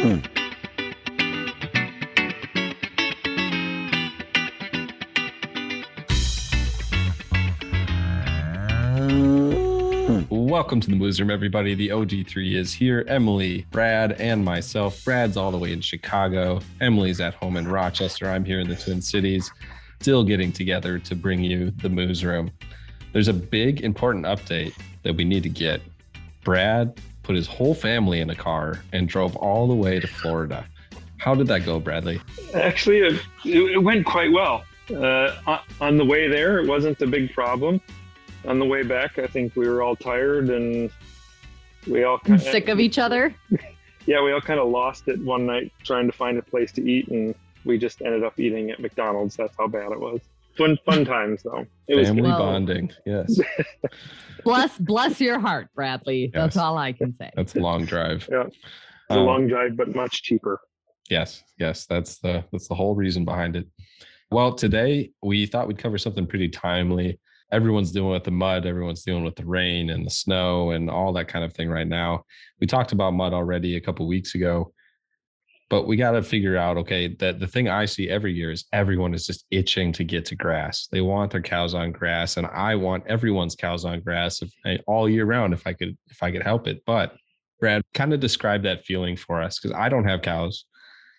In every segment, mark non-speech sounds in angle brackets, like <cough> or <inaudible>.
Hmm. Welcome to the Moos Room, everybody. The OG3 is here. Emily, Brad, and myself. Brad's all the way in Chicago. Emily's at home in Rochester. I'm here in the Twin Cities, still getting together to bring you the Moos Room. There's a big, important update that we need to get. Brad put his whole family in a car and drove all the way to Florida. How did that go, Bradley? Actually, it, it went quite well. Uh, on the way there, it wasn't a big problem. On the way back, I think we were all tired and we all kind sick of each other. <laughs> yeah, we all kind of lost it one night trying to find a place to eat, and we just ended up eating at McDonald's. That's how bad it was. Fun, fun times though. It Family was bonding. Yes. <laughs> bless, bless your heart, Bradley. Yes. That's all I can say. That's a long drive. Yeah, it's a um, long drive, but much cheaper. Yes, yes, that's the that's the whole reason behind it. Well, today we thought we'd cover something pretty timely. Everyone's dealing with the mud, everyone's dealing with the rain and the snow and all that kind of thing right now. We talked about mud already a couple weeks ago, but we got to figure out okay that the thing I see every year is everyone is just itching to get to grass. They want their cows on grass, and I want everyone's cows on grass if, eh, all year round if I could if I could help it. But Brad, kind of describe that feeling for us because I don't have cows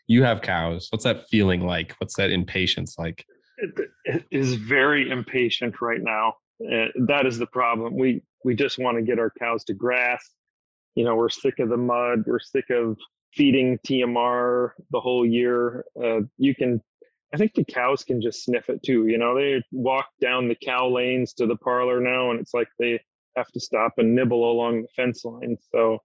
you have cows. What's that feeling like? What's that impatience like? it, it is very impatient right now. Uh, that is the problem. We we just want to get our cows to grass. You know, we're sick of the mud. We're sick of feeding TMR the whole year. Uh, you can, I think the cows can just sniff it too. You know, they walk down the cow lanes to the parlor now, and it's like they have to stop and nibble along the fence line. So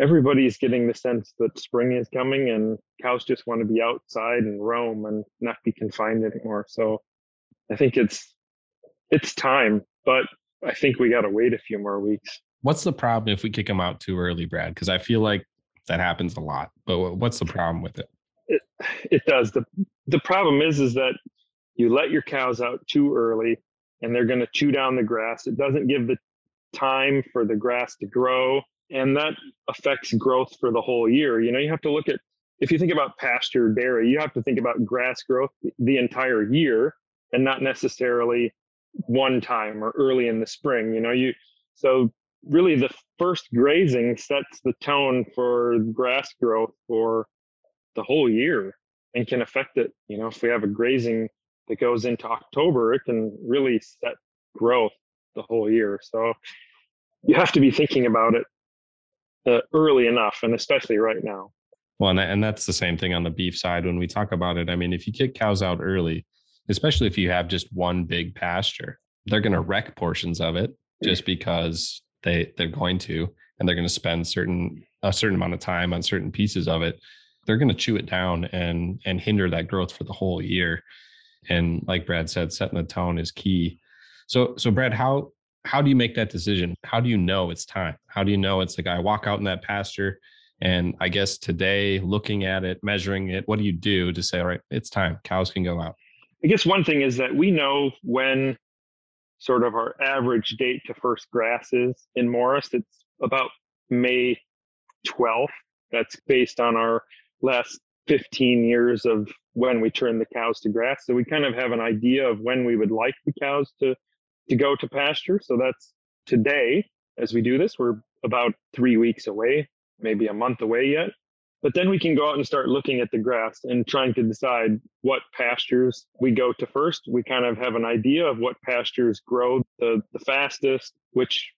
everybody's getting the sense that spring is coming and cows just want to be outside and roam and not be confined anymore. So I think it's it's time, but I think we got to wait a few more weeks. What's the problem if we kick them out too early, Brad? Because I feel like that happens a lot. But what's the problem with it? It it does. the The problem is is that you let your cows out too early, and they're going to chew down the grass. It doesn't give the time for the grass to grow and that affects growth for the whole year. You know, you have to look at if you think about pasture dairy, you have to think about grass growth the entire year and not necessarily one time or early in the spring. You know, you so really the first grazing sets the tone for grass growth for the whole year and can affect it. You know, if we have a grazing that goes into October, it can really set growth the whole year. So you have to be thinking about it uh, early enough, and especially right now. Well, and, and that's the same thing on the beef side when we talk about it. I mean, if you kick cows out early, especially if you have just one big pasture, they're going to wreck portions of it just because they they're going to, and they're going to spend certain a certain amount of time on certain pieces of it. They're going to chew it down and and hinder that growth for the whole year. And like Brad said, setting the tone is key. So so Brad, how how do you make that decision? How do you know it's time? How do you know it's like I walk out in that pasture and I guess today looking at it, measuring it, what do you do to say, all right, it's time, cows can go out? I guess one thing is that we know when sort of our average date to first grass is in Morris. It's about May 12th. That's based on our last 15 years of when we turn the cows to grass. So we kind of have an idea of when we would like the cows to to go to pasture. So that's today as we do this. We're about three weeks away, maybe a month away yet. But then we can go out and start looking at the grass and trying to decide what pastures we go to first. We kind of have an idea of what pastures grow the, the fastest, which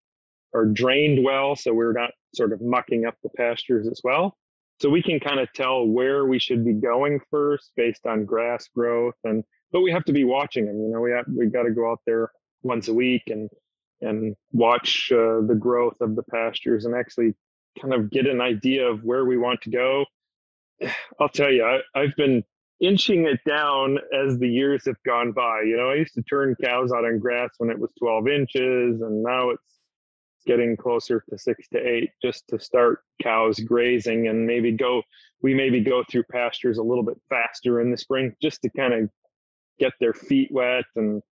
are drained well. So we're not sort of mucking up the pastures as well. So we can kind of tell where we should be going first based on grass growth and but we have to be watching them. You know, we have we got to go out there once a week and and watch uh, the growth of the pastures and actually kind of get an idea of where we want to go. I'll tell you, I, I've been inching it down as the years have gone by. You know, I used to turn cows out on grass when it was 12 inches, and now it's getting closer to six to eight just to start cows grazing and maybe go, we maybe go through pastures a little bit faster in the spring just to kind of get their feet wet and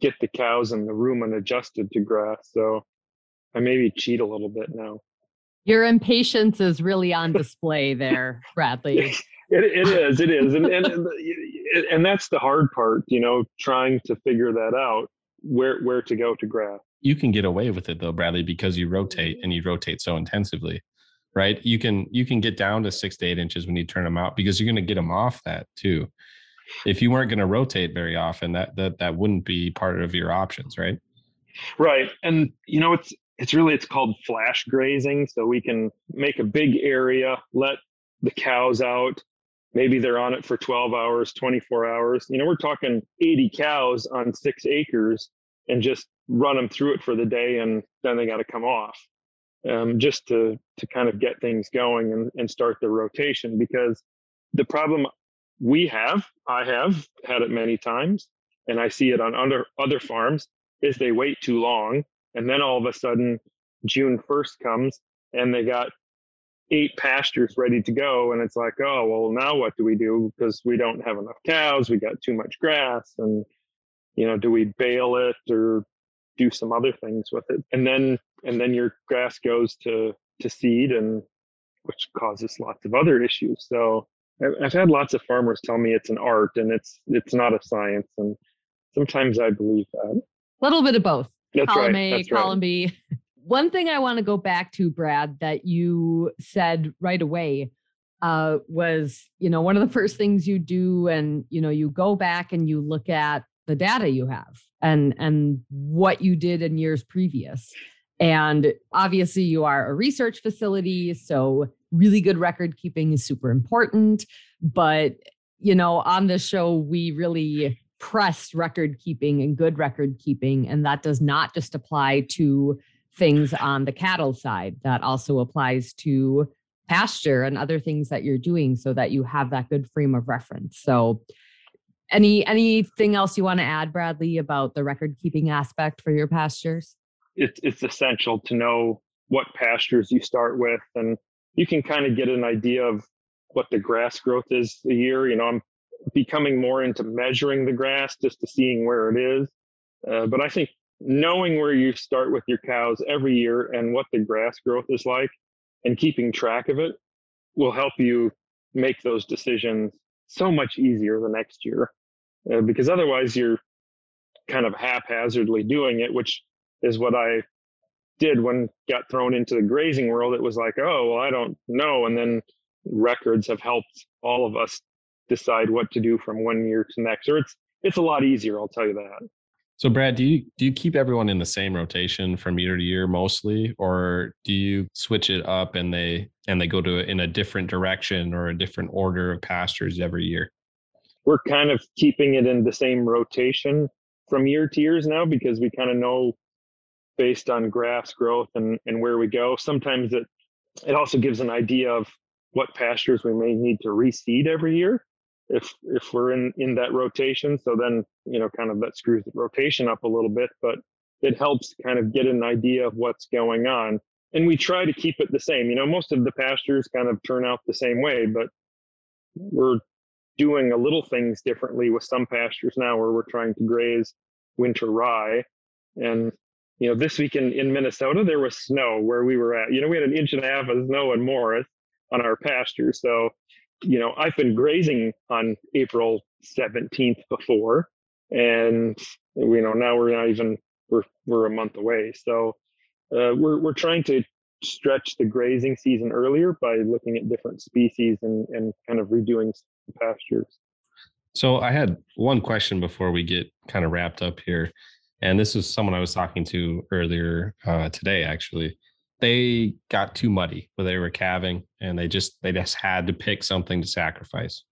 get the cows in the rumen adjusted to grass. So I maybe cheat a little bit now. Your impatience is really on <laughs> display there, Bradley. it, it is, it is, and, and and that's the hard part, you know, trying to figure that out where where to go to grass. You can get away with it though, Bradley, because you rotate mm-hmm. and you rotate so intensively, right? You can you can get down to six to eight inches when you turn them out because you're going to get them off that too. If you weren't going to rotate very often, that that that wouldn't be part of your options, right? Right, and you know it's it's really it's called flash grazing, so we can make a big area, let the cows out, maybe they're on it for 12 hours 24 hours. You know we're talking 80 cows on six acres and just run them through it for the day and then they got to come off um, just to to kind of get things going and, and start the rotation because the problem we have i have had it many times and i see it on other other farms is they wait too long and then all of a sudden june 1st comes and they got eight pastures ready to go and it's like oh well now what do we do? Because we don't have enough cows we got too much grass and you know do we bale it or do some other things with it? And then and then your grass goes to to seed and which causes lots of other issues. So i've had lots of farmers tell me it's an art and it's it's not a science and sometimes i believe that. A little bit of both that's column right. A, That's column right. B. <laughs> One thing I want to go back to, Brad, that you said right away uh, was, you know, one of the first things you do, and you know, you go back and you look at the data you have and and what you did in years previous. And obviously, you are a research facility, so really good record keeping is super important. But you know, on this show, we really press record keeping and good record keeping, and that does not just apply to things on the cattle side. That also applies to pasture and other things that you're doing so that you have that good frame of reference. So any anything else you want to add Bradley about the record keeping aspect for your pastures? it's it's essential to know what pastures you start with and you can kind of get an idea of what the grass growth is a year you know i'm becoming more into measuring the grass just to seeing where it is uh, but i think knowing where you start with your cows every year and what the grass growth is like and keeping track of it will help you make those decisions so much easier the next year uh, because otherwise you're kind of haphazardly doing it which is what I did when got thrown into the grazing world. It was like, oh, well, I don't know. And then records have helped all of us decide what to do from one year to next. Or it's it's a lot easier, I'll tell you that. So Brad, do you do you keep everyone in the same rotation from year to year mostly, or do you switch it up and they and they go to in a different direction or a different order of pastures every year? We're kind of keeping it in the same rotation from year to years now because we kind of know based on grass growth and, and where we go. Sometimes it it also gives an idea of what pastures we may need to reseed every year if if we're in in that rotation. So then you know kind of that screws the rotation up a little bit, but it helps kind of get an idea of what's going on. And we try to keep it the same. You know, most of the pastures kind of turn out the same way, but we're doing a little things differently with some pastures now where we're trying to graze winter rye and you know, this week in, in Minnesota, there was snow where we were at. You know, we had an inch and a half of snow in Morris on our pasture. So, you know, I've been grazing on April 17th before, and you know, now we're not even we're we're a month away. So, uh, we're we're trying to stretch the grazing season earlier by looking at different species and and kind of redoing pastures. So I had one question before we get kind of wrapped up here. And this is someone I was talking to earlier uh, today, actually. They got too muddy where they were calving and they just they just had to pick something to sacrifice.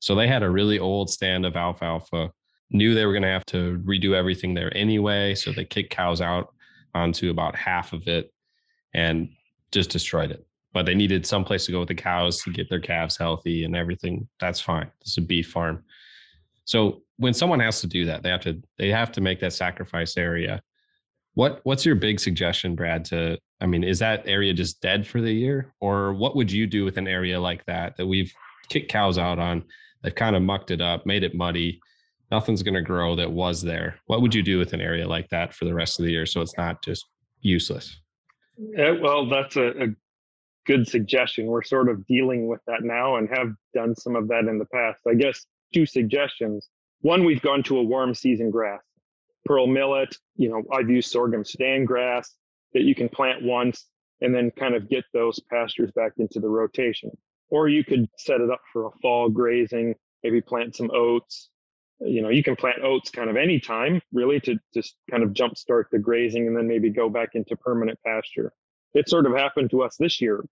So they had a really old stand of alfalfa, knew they were going to have to redo everything there anyway. So they kicked cows out onto about half of it and just destroyed it. But they needed some place to go with the cows to get their calves healthy and everything. That's fine. It's a beef farm. So when someone has to do that, they have to they have to make that sacrifice area. What what's your big suggestion, Brad? To I mean, is that area just dead for the year, or what would you do with an area like that that we've kicked cows out on? They've kind of mucked it up, made it muddy. Nothing's going to grow that was there. What would you do with an area like that for the rest of the year so it's not just useless? Yeah, well, that's a, a good suggestion. We're sort of dealing with that now and have done some of that in the past. I guess two suggestions. One, we've gone to a warm season grass. Pearl millet, you know, I've used sorghum sudan grass that you can plant once and then kind of get those pastures back into the rotation. Or you could set it up for a fall grazing, maybe plant some oats. You know, you can plant oats kind of any time really to just kind of jumpstart the grazing and then maybe go back into permanent pasture. It sort of happened to us this year.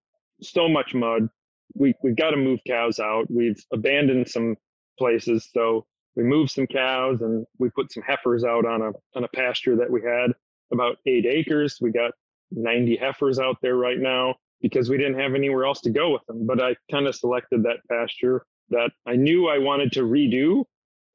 So much mud. We we've got to move cows out. We've abandoned some places. So we moved some cows and we put some heifers out on a on a pasture that we had about eight acres. We got 90 heifers out there right now because we didn't have anywhere else to go with them. But I kind of selected that pasture that I knew I wanted to redo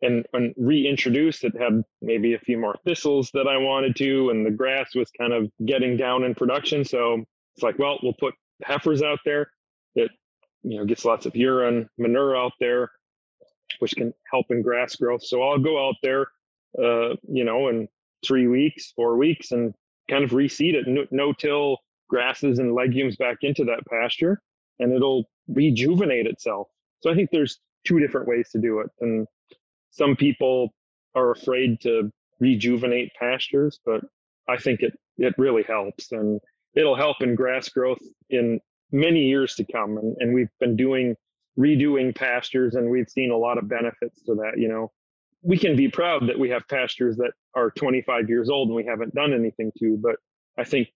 and, and reintroduce. It had maybe a few more thistles that I wanted to, and the grass was kind of getting down in production. So it's like, well, we'll put heifers out there. It you know gets lots of urine manure out there, which can help in grass growth. So I'll go out there, uh, you know, in three weeks, four weeks, and kind of reseed it, no till grasses and legumes back into that pasture, and it'll rejuvenate itself. So I think there's two different ways to do it. And some people are afraid to rejuvenate pastures, but I think it, it really helps and it'll help in grass growth in many years to come. And, and we've been doing redoing pastures and we've seen a lot of benefits to that. You know, we can be proud that we have pastures that are 25 years old and we haven't done anything to, but I think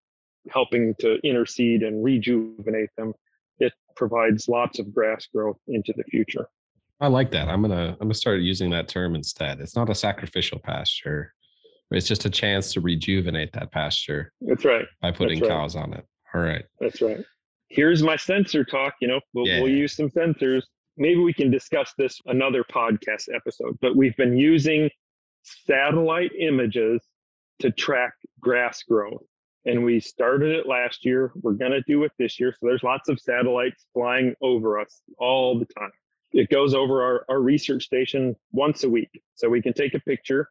helping to interseed and rejuvenate them it provides lots of grass growth into the future. I like that. I'm gonna I'm gonna start using that term instead. It's not a sacrificial pasture. It's just a chance to rejuvenate that pasture. That's right. By putting right. cows on it. All right. That's right. Here's my sensor talk. You know, we'll, yeah. we'll use some sensors. Maybe we can discuss this another podcast episode. But we've been using satellite images to track grass growth and we started it last year. We're going to do it this year. So there's lots of satellites flying over us all the time. It goes over our, our research station once a week. So we can take a picture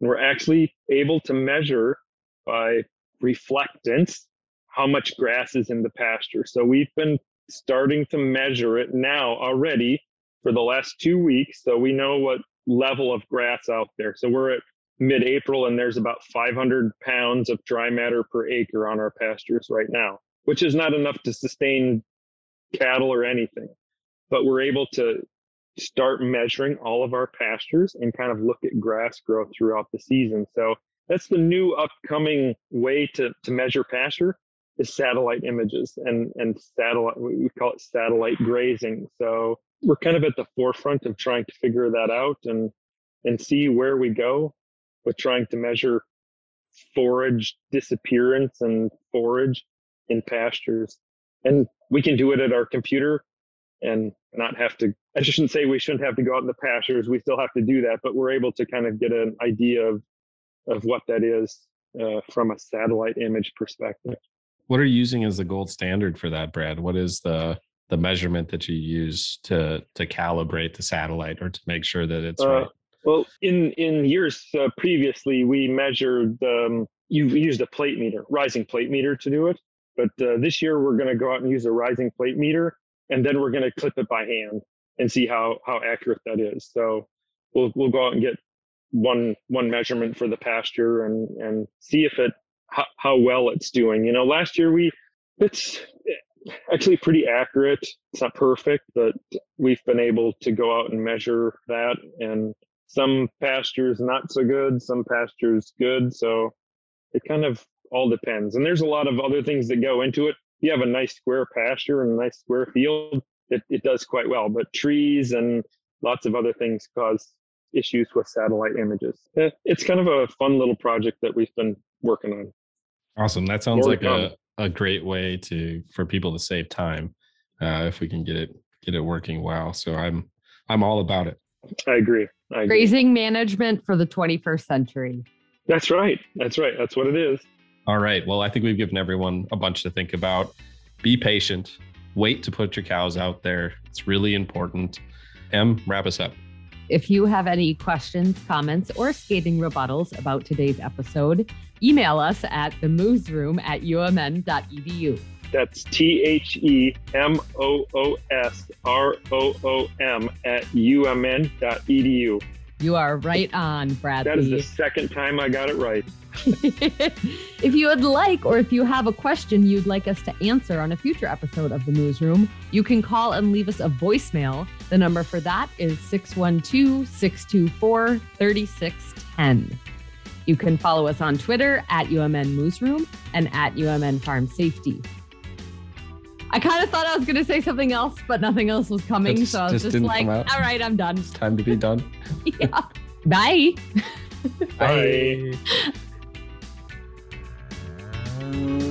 and we're actually able to measure by reflectance how much grass is in the pasture. So we've been starting to measure it now already for the last two weeks. So we know what level of grass out there. So we're at mid-April, and there's about 500 pounds of dry matter per acre on our pastures right now, which is not enough to sustain cattle or anything. But we're able to start measuring all of our pastures and kind of look at grass growth throughout the season. So that's the new upcoming way to, to measure pasture is satellite images and, and satellite, we call it satellite grazing. So we're kind of at the forefront of trying to figure that out and, and see where we go with trying to measure forage disappearance and forage in pastures. And we can do it at our computer and not have to, <laughs> I shouldn't say we shouldn't have to go out in the pastures. We still have to do that, but we're able to kind of get an idea of, of what that is uh, from a satellite image perspective. What are you using as the gold standard for that, Brad? What is the the measurement that you use to to calibrate the satellite or to make sure that it's uh, right? Well, in in years uh, previously, we measured. Um, you used a plate meter, rising plate meter, to do it. But uh, this year, we're going to go out and use a rising plate meter, and then we're going to clip it by hand and see how how accurate that is. So we'll we'll go out and get one one measurement for the pasture and and see if it how, how well it's doing. You know, last year we it's actually pretty accurate. It's not perfect, but we've been able to go out and measure that and some pastures not so good, some pastures good. So it kind of all depends. And there's a lot of other things that go into it. You have a nice square pasture and a nice square field, it, it does quite well. But trees and lots of other things cause issues with satellite images. Eh, it's kind of a fun little project that we've been working on. Awesome. That sounds More like a, a great way to for people to save time uh, if we can get it get it working well. So I'm I'm all about it. I agree. I agree. Grazing management for the 21st century. That's right. That's right. That's what it is. All right. Well, I think we've given everyone a bunch to think about. Be patient. Wait to put your cows out there. It's really important. Em, wrap us up. If you have any questions, comments, or skating rebuttals about today's episode, email us at the themoosroom at umn.edu. That's T H E M O O S R O O M at umn.edu. You are right on, Bradley. That is the second time I got it right. <laughs> if you would like, or if you have a question you'd like us to answer on a future episode of the Moos Room, you can call and leave us a voicemail. The number for that is 612 624 3610. You can follow us on Twitter at UMN Moos Room and at UMN Farm Safety. I kind of thought I was going to say something else, but nothing else was coming. Just- so I was just just, like, all right, I'm done. It's time to be done. <laughs> yeah. Bye. Bye. Bye. <laughs>